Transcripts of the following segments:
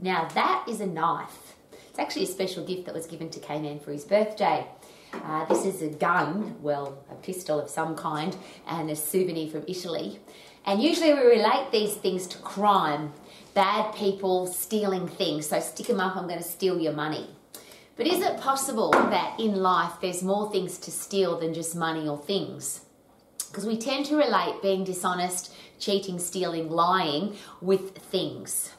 Now, that is a knife. It's actually a special gift that was given to K-Man for his birthday. Uh, this is a gun, well, a pistol of some kind, and a souvenir from Italy. And usually we relate these things to crime, bad people stealing things. So stick them up, I'm going to steal your money. But is it possible that in life there's more things to steal than just money or things? Because we tend to relate being dishonest, cheating, stealing, lying with things.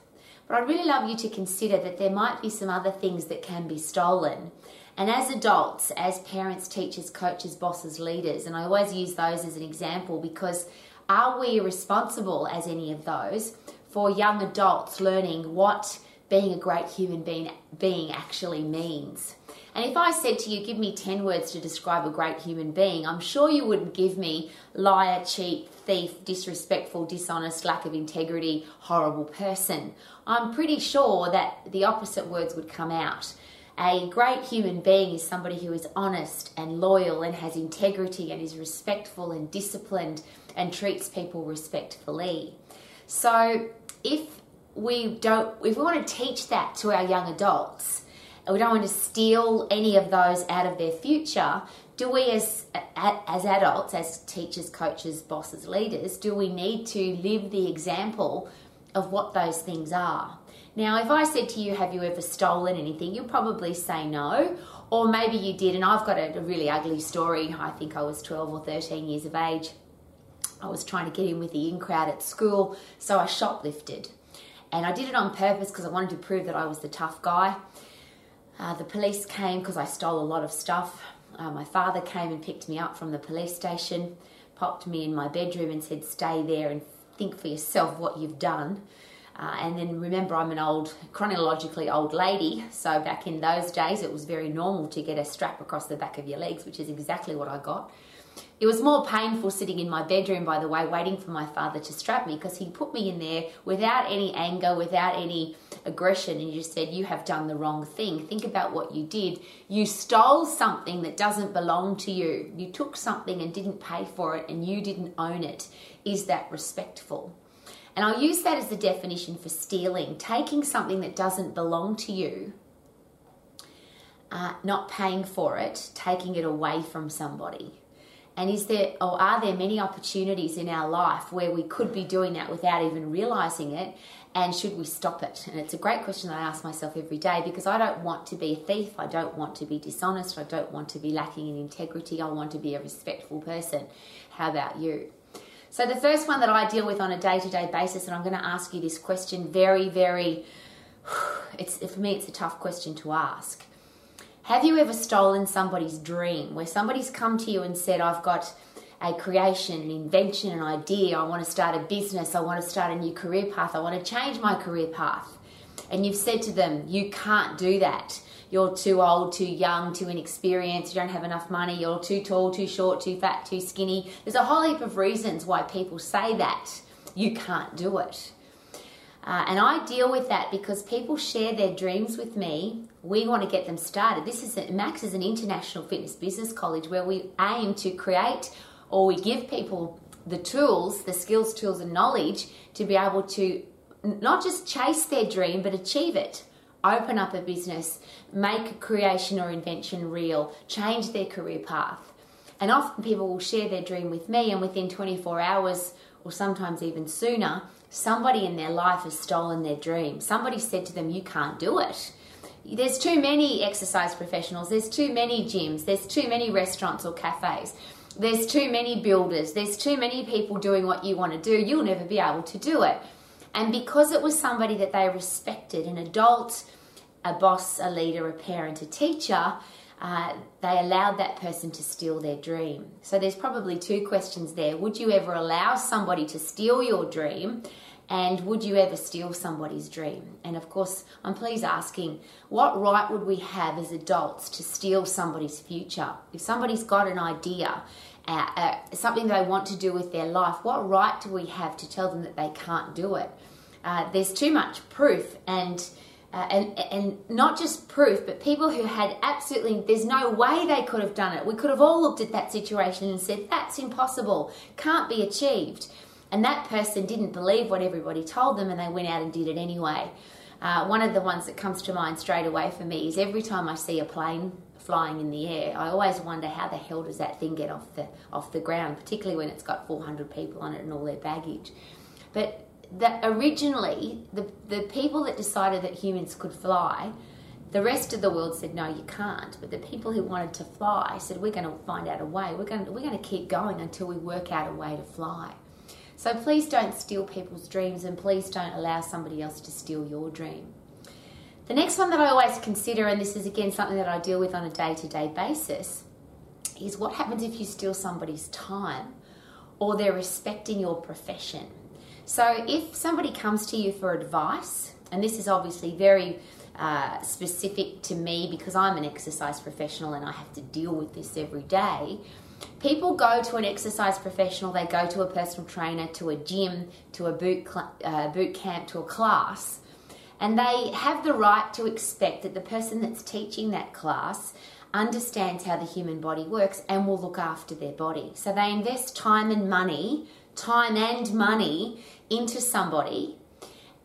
But I'd really love you to consider that there might be some other things that can be stolen. And as adults, as parents, teachers, coaches, bosses, leaders, and I always use those as an example because are we responsible as any of those for young adults learning what being a great human being, being actually means? And if I said to you, give me 10 words to describe a great human being, I'm sure you wouldn't give me liar, cheat, thief, disrespectful, dishonest, lack of integrity, horrible person. I'm pretty sure that the opposite words would come out. A great human being is somebody who is honest and loyal and has integrity and is respectful and disciplined and treats people respectfully. So if we don't if we want to teach that to our young adults we don't want to steal any of those out of their future, do we as as adults, as teachers, coaches, bosses, leaders, do we need to live the example of what those things are? Now, if I said to you, Have you ever stolen anything? You'll probably say no. Or maybe you did, and I've got a, a really ugly story. I think I was 12 or 13 years of age. I was trying to get in with the in crowd at school, so I shoplifted. And I did it on purpose because I wanted to prove that I was the tough guy. Uh, the police came because I stole a lot of stuff. Uh, my father came and picked me up from the police station, popped me in my bedroom, and said, Stay there and think for yourself what you've done. Uh, and then remember, I'm an old, chronologically old lady, so back in those days it was very normal to get a strap across the back of your legs, which is exactly what I got. It was more painful sitting in my bedroom, by the way, waiting for my father to strap me because he put me in there without any anger, without any aggression, and just said, You have done the wrong thing. Think about what you did. You stole something that doesn't belong to you. You took something and didn't pay for it, and you didn't own it. Is that respectful? And I'll use that as the definition for stealing taking something that doesn't belong to you, uh, not paying for it, taking it away from somebody. And is there or are there many opportunities in our life where we could be doing that without even realizing it? And should we stop it? And it's a great question that I ask myself every day because I don't want to be a thief. I don't want to be dishonest. I don't want to be lacking in integrity. I want to be a respectful person. How about you? So, the first one that I deal with on a day to day basis, and I'm going to ask you this question very, very, it's, for me, it's a tough question to ask. Have you ever stolen somebody's dream where somebody's come to you and said, I've got a creation, an invention, an idea, I want to start a business, I want to start a new career path, I want to change my career path? And you've said to them, You can't do that. You're too old, too young, too inexperienced, you don't have enough money, you're too tall, too short, too fat, too skinny. There's a whole heap of reasons why people say that. You can't do it. Uh, and I deal with that because people share their dreams with me. We want to get them started. This is a, Max is an international fitness business college where we aim to create or we give people the tools, the skills, tools, and knowledge to be able to not just chase their dream but achieve it. Open up a business, make a creation or invention real, change their career path. And often people will share their dream with me, and within 24 hours, or sometimes even sooner, somebody in their life has stolen their dream. Somebody said to them, You can't do it. There's too many exercise professionals, there's too many gyms, there's too many restaurants or cafes, there's too many builders, there's too many people doing what you want to do. You'll never be able to do it. And because it was somebody that they respected, an adult, a boss, a leader, a parent, a teacher, uh, they allowed that person to steal their dream. So there's probably two questions there. Would you ever allow somebody to steal your dream? And would you ever steal somebody's dream? And of course, I'm pleased asking, what right would we have as adults to steal somebody's future? If somebody's got an idea, uh, uh, something they want to do with their life, what right do we have to tell them that they can't do it? Uh, there's too much proof and uh, and and not just proof, but people who had absolutely there's no way they could have done it. We could have all looked at that situation and said that's impossible, can't be achieved, and that person didn't believe what everybody told them, and they went out and did it anyway. Uh, one of the ones that comes to mind straight away for me is every time I see a plane flying in the air, I always wonder how the hell does that thing get off the off the ground, particularly when it's got 400 people on it and all their baggage. But that originally, the the people that decided that humans could fly, the rest of the world said no, you can't. But the people who wanted to fly said we're going to find out a way. We're going we're going to keep going until we work out a way to fly. So please don't steal people's dreams, and please don't allow somebody else to steal your dream. The next one that I always consider, and this is again something that I deal with on a day to day basis, is what happens if you steal somebody's time or they're respecting your profession. So if somebody comes to you for advice, and this is obviously very uh, specific to me because I'm an exercise professional and I have to deal with this every day. People go to an exercise professional, they go to a personal trainer, to a gym, to a boot, cl- uh, boot camp, to a class, and they have the right to expect that the person that's teaching that class understands how the human body works and will look after their body. So they invest time and money, time and money into somebody.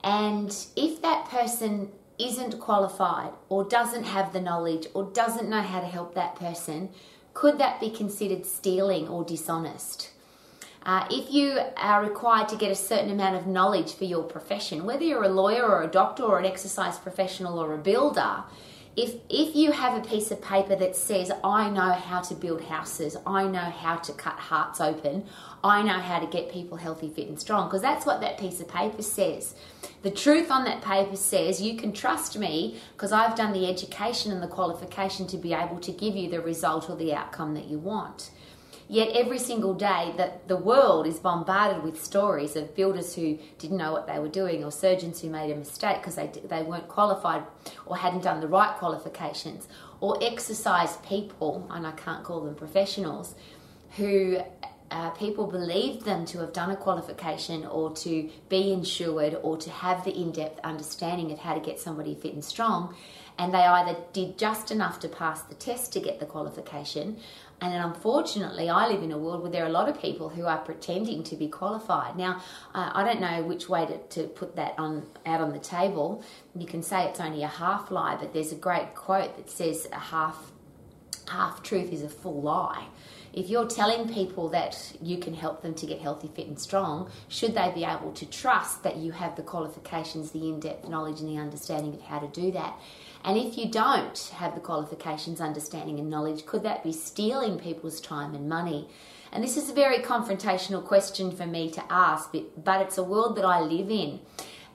And if that person isn't qualified or doesn't have the knowledge or doesn't know how to help that person, could that be considered stealing or dishonest? Uh, if you are required to get a certain amount of knowledge for your profession, whether you're a lawyer or a doctor or an exercise professional or a builder, if if you have a piece of paper that says I know how to build houses, I know how to cut hearts open, I know how to get people healthy, fit and strong because that's what that piece of paper says. The truth on that paper says you can trust me because I've done the education and the qualification to be able to give you the result or the outcome that you want. Yet every single day that the world is bombarded with stories of builders who didn't know what they were doing or surgeons who made a mistake because they, they weren't qualified or hadn't done the right qualifications or exercise people, and I can't call them professionals, who uh, people believed them to have done a qualification or to be insured or to have the in depth understanding of how to get somebody fit and strong. And they either did just enough to pass the test to get the qualification. And unfortunately, I live in a world where there are a lot of people who are pretending to be qualified. Now, uh, I don't know which way to, to put that on out on the table. You can say it's only a half lie, but there's a great quote that says a half half truth is a full lie if you're telling people that you can help them to get healthy, fit, and strong, should they be able to trust that you have the qualifications, the in depth knowledge, and the understanding of how to do that? And if you don't have the qualifications, understanding, and knowledge, could that be stealing people's time and money? And this is a very confrontational question for me to ask, but it's a world that I live in.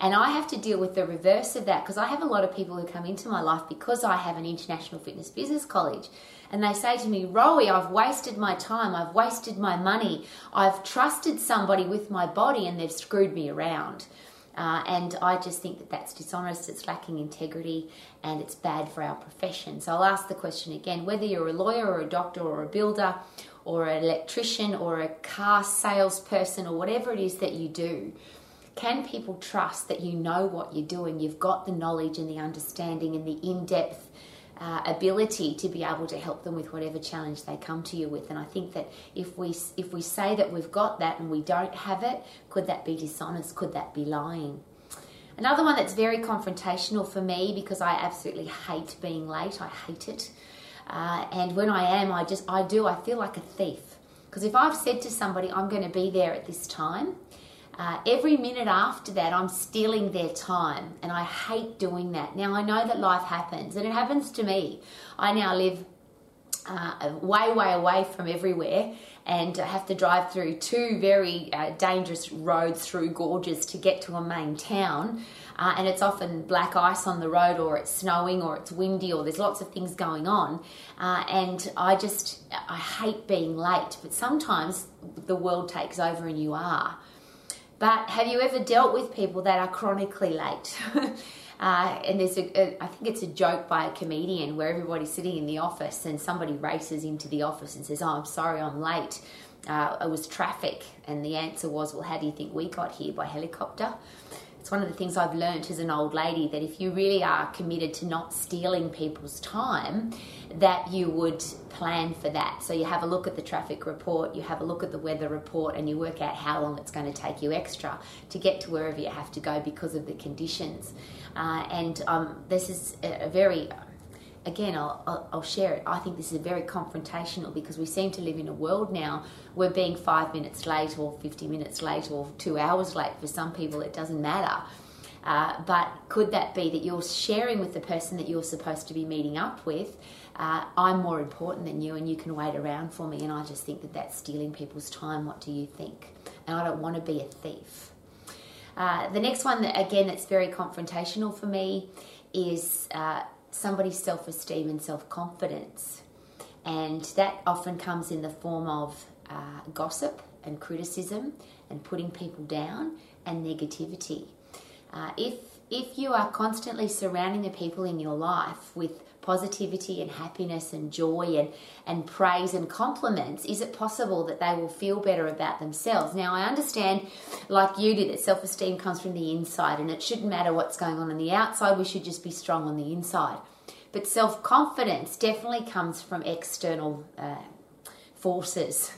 And I have to deal with the reverse of that because I have a lot of people who come into my life because I have an international fitness business college. And they say to me, Rowie, I've wasted my time, I've wasted my money, I've trusted somebody with my body and they've screwed me around. Uh, and I just think that that's dishonest, it's lacking integrity, and it's bad for our profession. So I'll ask the question again whether you're a lawyer or a doctor or a builder or an electrician or a car salesperson or whatever it is that you do, can people trust that you know what you're doing? You've got the knowledge and the understanding and the in depth uh, ability to be able to help them with whatever challenge they come to you with. And I think that if we if we say that we've got that and we don't have it, could that be dishonest? Could that be lying? Another one that's very confrontational for me because I absolutely hate being late. I hate it. Uh, and when I am, I just I do I feel like a thief because if I've said to somebody I'm going to be there at this time uh, every minute after that, I'm stealing their time, and I hate doing that. Now, I know that life happens, and it happens to me. I now live uh, way, way away from everywhere and I have to drive through two very uh, dangerous roads through gorges to get to a main town. Uh, and it's often black ice on the road, or it's snowing, or it's windy, or there's lots of things going on. Uh, and I just, I hate being late, but sometimes the world takes over and you are. But have you ever dealt with people that are chronically late? Uh, and there's a, a, I think it's a joke by a comedian where everybody's sitting in the office and somebody races into the office and says, "Oh, I'm sorry, I'm late. Uh, it was traffic." And the answer was, "Well, how do you think we got here by helicopter?" It's one of the things I've learned as an old lady that if you really are committed to not stealing people's time, that you would plan for that. So you have a look at the traffic report, you have a look at the weather report, and you work out how long it's going to take you extra to get to wherever you have to go because of the conditions. Uh, and um, this is a very again, I'll, I'll, I'll, share it. I think this is very confrontational because we seem to live in a world now where being five minutes late or 50 minutes late or two hours late for some people, it doesn't matter. Uh, but could that be that you're sharing with the person that you're supposed to be meeting up with? Uh, I'm more important than you, and you can wait around for me. And I just think that that's stealing people's time. What do you think? And I don't want to be a thief. Uh, the next one, that, again, that's very confrontational for me is uh, somebody's self esteem and self confidence. And that often comes in the form of uh, gossip and criticism and putting people down and negativity. Uh, if if you are constantly surrounding the people in your life with positivity and happiness and joy and, and praise and compliments, is it possible that they will feel better about themselves? Now, I understand, like you do, that self esteem comes from the inside and it shouldn't matter what's going on on the outside, we should just be strong on the inside. But self confidence definitely comes from external uh, forces.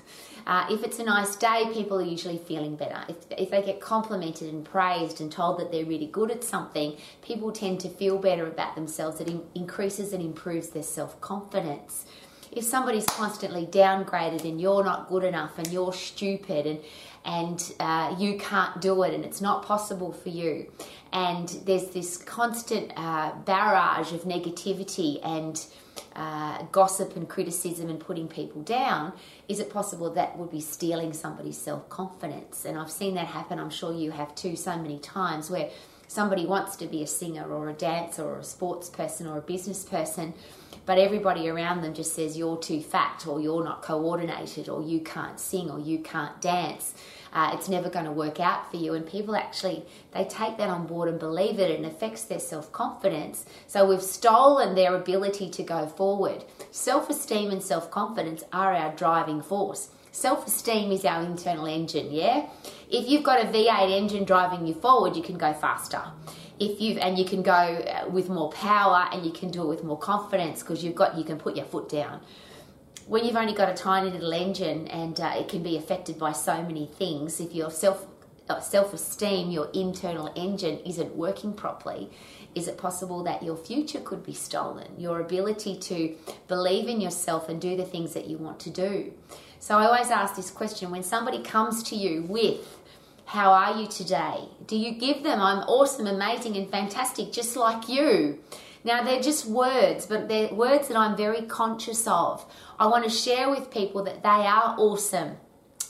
Uh, if it's a nice day, people are usually feeling better. If, if they get complimented and praised and told that they're really good at something, people tend to feel better about themselves. It in, increases and improves their self confidence. If somebody's constantly downgraded and you're not good enough and you're stupid and and uh, you can't do it and it's not possible for you, and there's this constant uh, barrage of negativity and uh, gossip and criticism and putting people down, is it possible that would be stealing somebody's self confidence? And I've seen that happen, I'm sure you have too, so many times where somebody wants to be a singer or a dancer or a sports person or a business person, but everybody around them just says you're too fat or you're not coordinated or you can't sing or you can't dance uh, it's never going to work out for you. And people actually they take that on board and believe it, and affects their self confidence. So we've stolen their ability to go forward. Self esteem and self confidence are our driving force. Self esteem is our internal engine, yeah? If you've got a V8 engine driving you forward, you can go faster. If you've and you can go uh, with more power and you can do it with more confidence because you've got you can put your foot down when you've only got a tiny little engine and uh, it can be affected by so many things, if your self uh, self esteem, your internal engine isn't working properly, is it possible that your future could be stolen? Your ability to believe in yourself and do the things that you want to do. So I always ask this question when somebody comes to you with, How are you today? Do you give them, I'm awesome, amazing, and fantastic, just like you? Now, they're just words, but they're words that I'm very conscious of. I want to share with people that they are awesome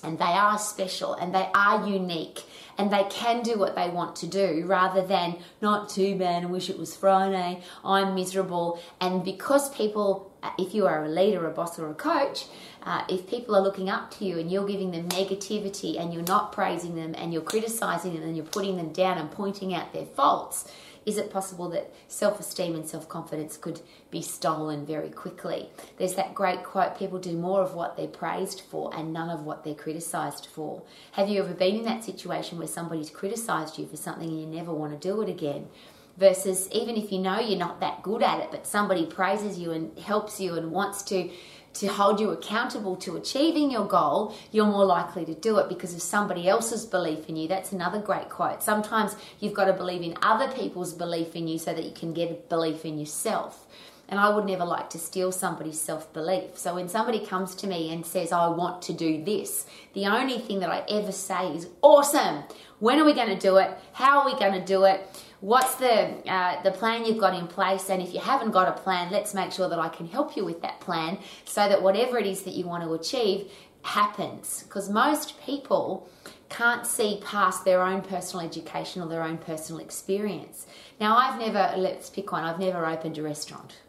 and they are special and they are unique and they can do what they want to do rather than not too bad, I wish it was Friday, I'm miserable. And because people, if you are a leader, a boss, or a coach, uh, if people are looking up to you and you're giving them negativity and you're not praising them and you're criticizing them and you're putting them down and pointing out their faults, is it possible that self esteem and self confidence could be stolen very quickly? There's that great quote people do more of what they're praised for and none of what they're criticized for. Have you ever been in that situation where somebody's criticized you for something and you never want to do it again? Versus even if you know you're not that good at it, but somebody praises you and helps you and wants to to hold you accountable to achieving your goal, you're more likely to do it because of somebody else's belief in you. That's another great quote. Sometimes you've got to believe in other people's belief in you so that you can get a belief in yourself. And I would never like to steal somebody's self belief. So when somebody comes to me and says, I want to do this, the only thing that I ever say is, Awesome! When are we going to do it? How are we going to do it? What's the uh, the plan you've got in place? And if you haven't got a plan let's make sure that i can help you with that plan so that whatever it is that you want to achieve happens. Because most people can't see past their own personal education or their own personal experience. Now i've never let's pick one i've never opened a restaurant.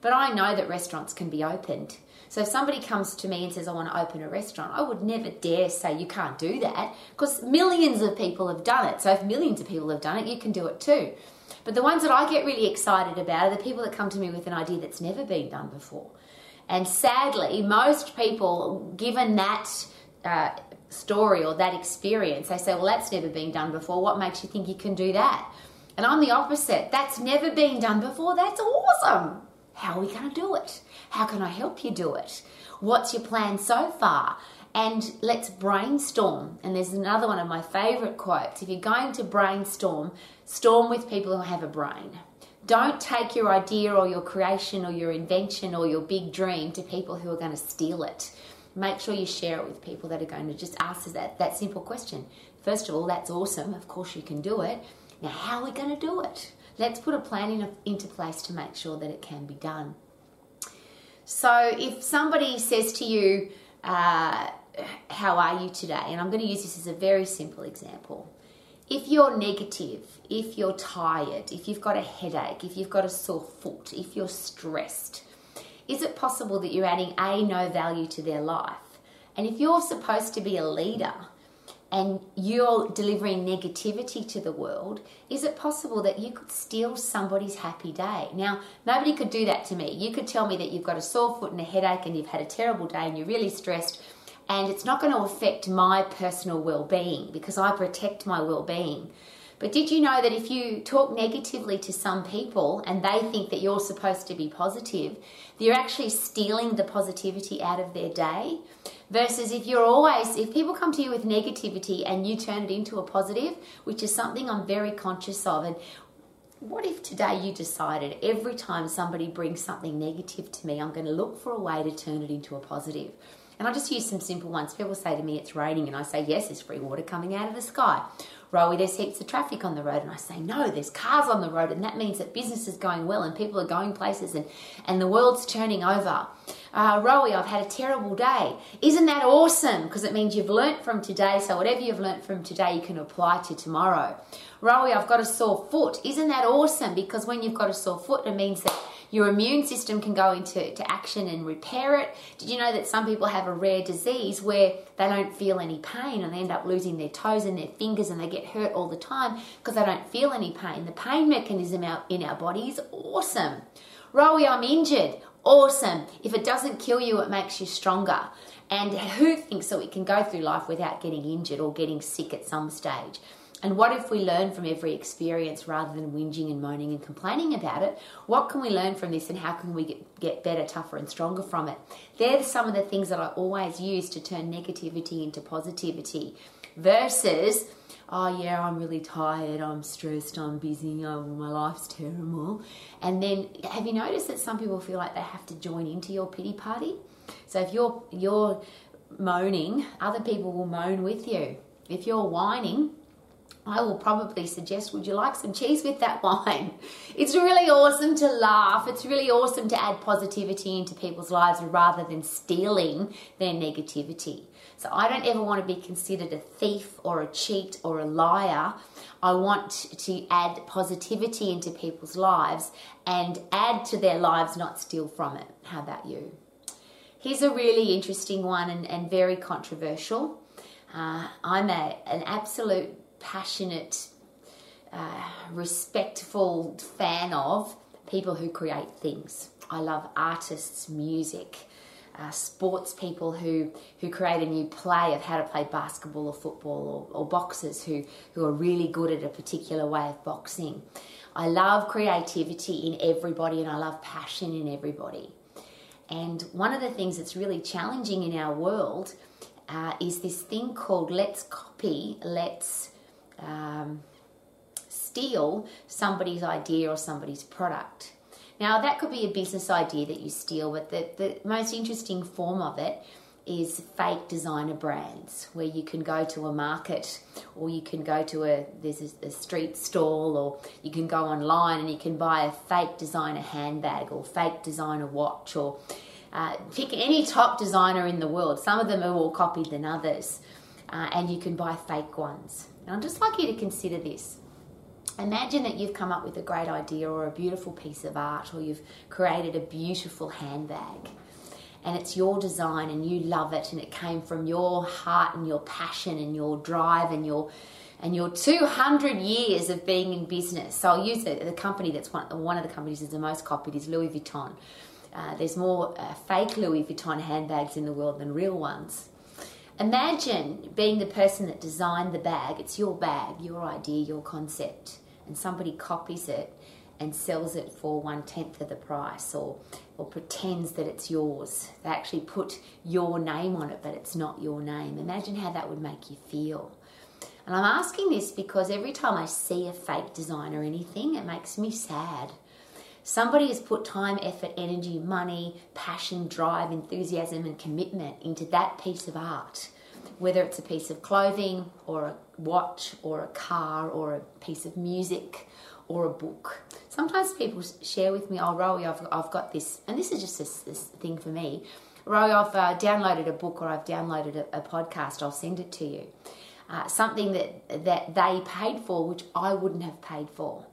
But i know that restaurants can be opened so if somebody comes to me and says, I want to open a restaurant, I would never dare say you can't do that because millions of people have done it. So if millions of people have done it, you can do it too. But the ones that I get really excited about are the people that come to me with an idea that's never been done before. And sadly, most people, given that uh, story or that experience, they say, Well, that's never been done before. What makes you think you can do that? And I'm the opposite. That's never been done before. That's awesome. How are we going to do it? How can I help you do it? What's your plan so far? And let's brainstorm. And there's another one of my favorite quotes. If you're going to brainstorm, storm with people who have a brain. Don't take your idea or your creation or your invention or your big dream to people who are going to steal it. Make sure you share it with people that are going to just ask that, that simple question. First of all, that's awesome. Of course, you can do it. Now, how are we going to do it? Let's put a plan in, into place to make sure that it can be done. So, if somebody says to you, uh, How are you today? And I'm going to use this as a very simple example. If you're negative, if you're tired, if you've got a headache, if you've got a sore foot, if you're stressed, is it possible that you're adding A, no value to their life? And if you're supposed to be a leader, and you're delivering negativity to the world, is it possible that you could steal somebody's happy day? Now, nobody could do that to me. You could tell me that you've got a sore foot and a headache and you've had a terrible day and you're really stressed, and it's not going to affect my personal well being because I protect my well being. But did you know that if you talk negatively to some people and they think that you're supposed to be positive, you're actually stealing the positivity out of their day? Versus if you're always, if people come to you with negativity and you turn it into a positive, which is something I'm very conscious of. And what if today you decided every time somebody brings something negative to me, I'm going to look for a way to turn it into a positive? And I just use some simple ones. People say to me, it's raining, and I say, yes, there's free water coming out of the sky. Rowie, there's heaps of traffic on the road. And I say, no, there's cars on the road. And that means that business is going well and people are going places and, and the world's turning over. Uh, Rowie, I've had a terrible day. Isn't that awesome? Because it means you've learnt from today. So whatever you've learnt from today, you can apply to tomorrow. Rowie, I've got a sore foot. Isn't that awesome? Because when you've got a sore foot, it means that your immune system can go into to action and repair it. Did you know that some people have a rare disease where they don't feel any pain and they end up losing their toes and their fingers and they get hurt all the time because they don't feel any pain? The pain mechanism out in our body is awesome. Rowie, I'm injured. Awesome. If it doesn't kill you, it makes you stronger. And who thinks that we can go through life without getting injured or getting sick at some stage? And what if we learn from every experience rather than whinging and moaning and complaining about it? What can we learn from this and how can we get, get better, tougher, and stronger from it? They're some of the things that I always use to turn negativity into positivity versus, oh yeah, I'm really tired, I'm stressed, I'm busy, oh, my life's terrible. And then have you noticed that some people feel like they have to join into your pity party? So if you're, you're moaning, other people will moan with you. If you're whining, I will probably suggest, would you like some cheese with that wine? It's really awesome to laugh. It's really awesome to add positivity into people's lives rather than stealing their negativity. So I don't ever want to be considered a thief or a cheat or a liar. I want to add positivity into people's lives and add to their lives, not steal from it. How about you? Here's a really interesting one and, and very controversial. Uh, I'm a, an absolute passionate, uh, respectful fan of people who create things. I love artists, music, uh, sports people who, who create a new play of how to play basketball or football, or, or boxers who, who are really good at a particular way of boxing. I love creativity in everybody and I love passion in everybody. And one of the things that's really challenging in our world uh, is this thing called let's copy, let's um, steal somebody's idea or somebody's product. Now, that could be a business idea that you steal, but the, the most interesting form of it is fake designer brands where you can go to a market or you can go to a there's a, a, street stall or you can go online and you can buy a fake designer handbag or fake designer watch or uh, pick any top designer in the world some of them are more copied than others uh, and you can buy fake ones now, I'd just like you to consider this. Imagine that you've come up with a great idea or a beautiful piece of art, or you've created a beautiful handbag, and it's your design and you love it, and it came from your heart and your passion and your drive and your and your 200 years of being in business. So I'll use it. The company that's one, one of the companies that's the most copied is Louis Vuitton. Uh, there's more uh, fake Louis Vuitton handbags in the world than real ones. Imagine being the person that designed the bag. It's your bag, your idea, your concept, and somebody copies it and sells it for one tenth of the price or, or pretends that it's yours. They actually put your name on it, but it's not your name. Imagine how that would make you feel. And I'm asking this because every time I see a fake design or anything, it makes me sad. Somebody has put time, effort, energy, money, passion, drive, enthusiasm, and commitment into that piece of art. Whether it's a piece of clothing, or a watch, or a car, or a piece of music, or a book. Sometimes people share with me, oh, Rowie, I've, I've got this, and this is just this, this thing for me. Rowie, I've uh, downloaded a book or I've downloaded a, a podcast, I'll send it to you. Uh, something that, that they paid for, which I wouldn't have paid for.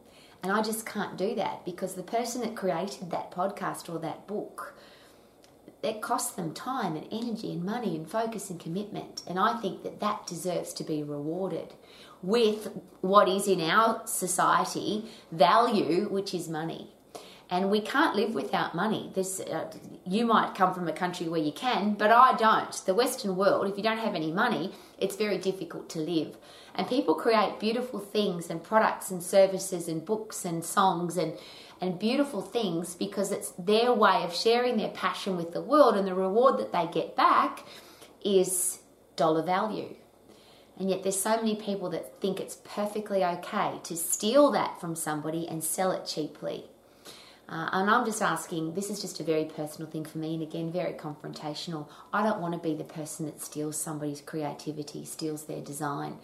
And I just can't do that because the person that created that podcast or that book, it cost them time and energy and money and focus and commitment. And I think that that deserves to be rewarded with what is in our society value, which is money. And we can't live without money. This, uh, you might come from a country where you can, but I don't. The Western world, if you don't have any money, it's very difficult to live. And people create beautiful things and products and services and books and songs and, and beautiful things because it's their way of sharing their passion with the world, and the reward that they get back is dollar value. And yet, there's so many people that think it's perfectly okay to steal that from somebody and sell it cheaply. Uh, and I'm just asking, this is just a very personal thing for me, and again, very confrontational. I don't want to be the person that steals somebody's creativity, steals their design.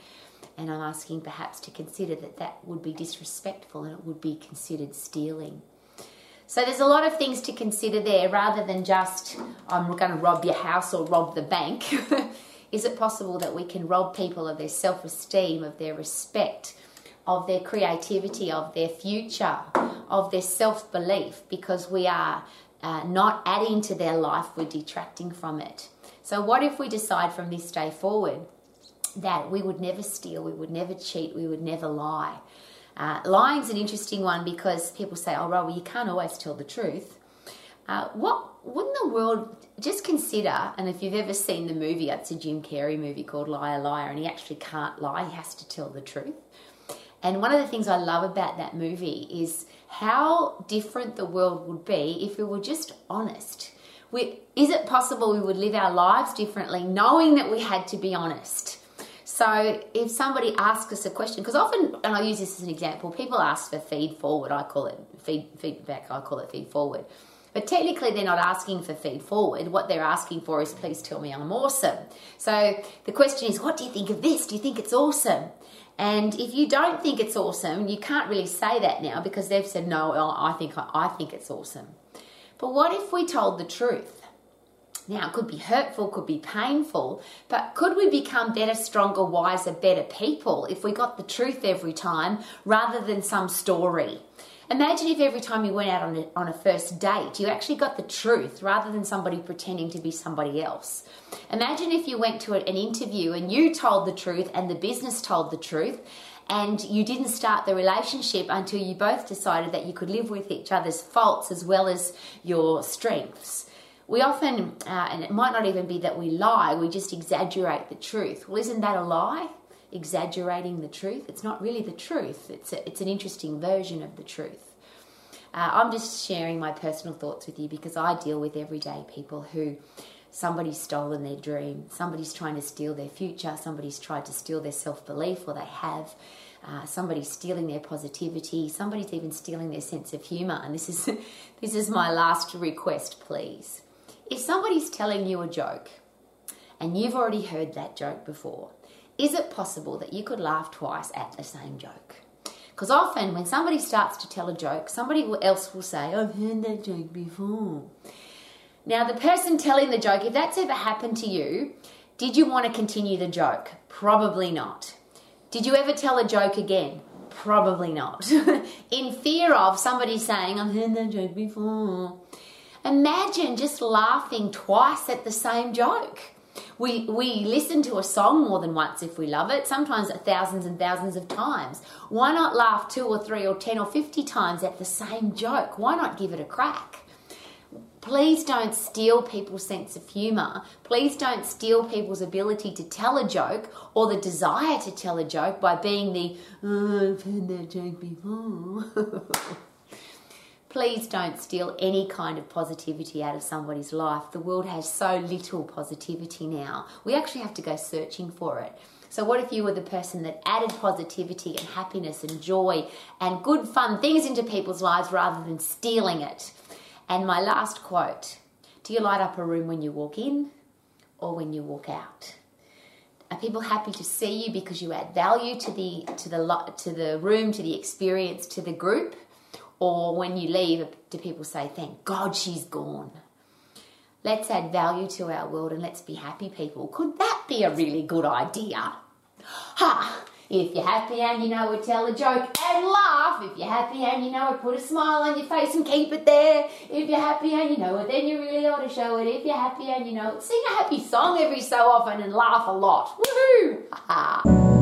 And I'm asking perhaps to consider that that would be disrespectful and it would be considered stealing. So there's a lot of things to consider there rather than just, I'm going to rob your house or rob the bank. is it possible that we can rob people of their self esteem, of their respect? Of their creativity, of their future, of their self belief, because we are uh, not adding to their life, we're detracting from it. So, what if we decide from this day forward that we would never steal, we would never cheat, we would never lie? Uh, lying's an interesting one because people say, oh, well, you can't always tell the truth. Uh, what wouldn't the world? Just consider, and if you've ever seen the movie, it's a Jim Carrey movie called Liar Liar, and he actually can't lie; he has to tell the truth. And one of the things I love about that movie is how different the world would be if we were just honest. We, is it possible we would live our lives differently knowing that we had to be honest? So if somebody asks us a question, because often, and I use this as an example, people ask for feed forward. I call it feed feedback. I call it feed forward. But technically, they're not asking for feed forward. What they're asking for is, please tell me I'm awesome. So the question is, what do you think of this? Do you think it's awesome? And if you don't think it's awesome, you can't really say that now because they've said, no, I think, I think it's awesome. But what if we told the truth? Now, it could be hurtful, could be painful, but could we become better, stronger, wiser, better people if we got the truth every time rather than some story? Imagine if every time you went out on a, on a first date, you actually got the truth rather than somebody pretending to be somebody else. Imagine if you went to an interview and you told the truth and the business told the truth and you didn't start the relationship until you both decided that you could live with each other's faults as well as your strengths. We often, uh, and it might not even be that we lie, we just exaggerate the truth. Well, isn't that a lie? Exaggerating the truth. It's not really the truth, it's, a, it's an interesting version of the truth. Uh, I'm just sharing my personal thoughts with you because I deal with everyday people who somebody's stolen their dream, somebody's trying to steal their future, somebody's tried to steal their self belief, or they have. Uh, somebody's stealing their positivity, somebody's even stealing their sense of humor. And this is this is my last request, please. If somebody's telling you a joke and you've already heard that joke before, is it possible that you could laugh twice at the same joke? Because often when somebody starts to tell a joke, somebody else will say, I've heard that joke before. Now, the person telling the joke, if that's ever happened to you, did you want to continue the joke? Probably not. Did you ever tell a joke again? Probably not. In fear of somebody saying, I've heard that joke before. Imagine just laughing twice at the same joke. We, we listen to a song more than once if we love it, sometimes thousands and thousands of times. Why not laugh two or three or ten or fifty times at the same joke? Why not give it a crack? Please don't steal people's sense of humour. Please don't steal people's ability to tell a joke or the desire to tell a joke by being the, oh, I've heard that joke before. Please don't steal any kind of positivity out of somebody's life. The world has so little positivity now. We actually have to go searching for it. So, what if you were the person that added positivity and happiness and joy and good, fun things into people's lives rather than stealing it? And my last quote Do you light up a room when you walk in or when you walk out? Are people happy to see you because you add value to the to the to the room, to the experience, to the group? Or when you leave, do people say, "Thank God she's gone"? Let's add value to our world and let's be happy people. Could that be a really good idea? Ha! If you're happy and you know it, tell a joke and laugh. If you're happy and you know it, put a smile on your face and keep it there. If you're happy and you know it, then you really ought to show it. If you're happy and you know it, sing a happy song every so often and laugh a lot. Woohoo! Ha ha!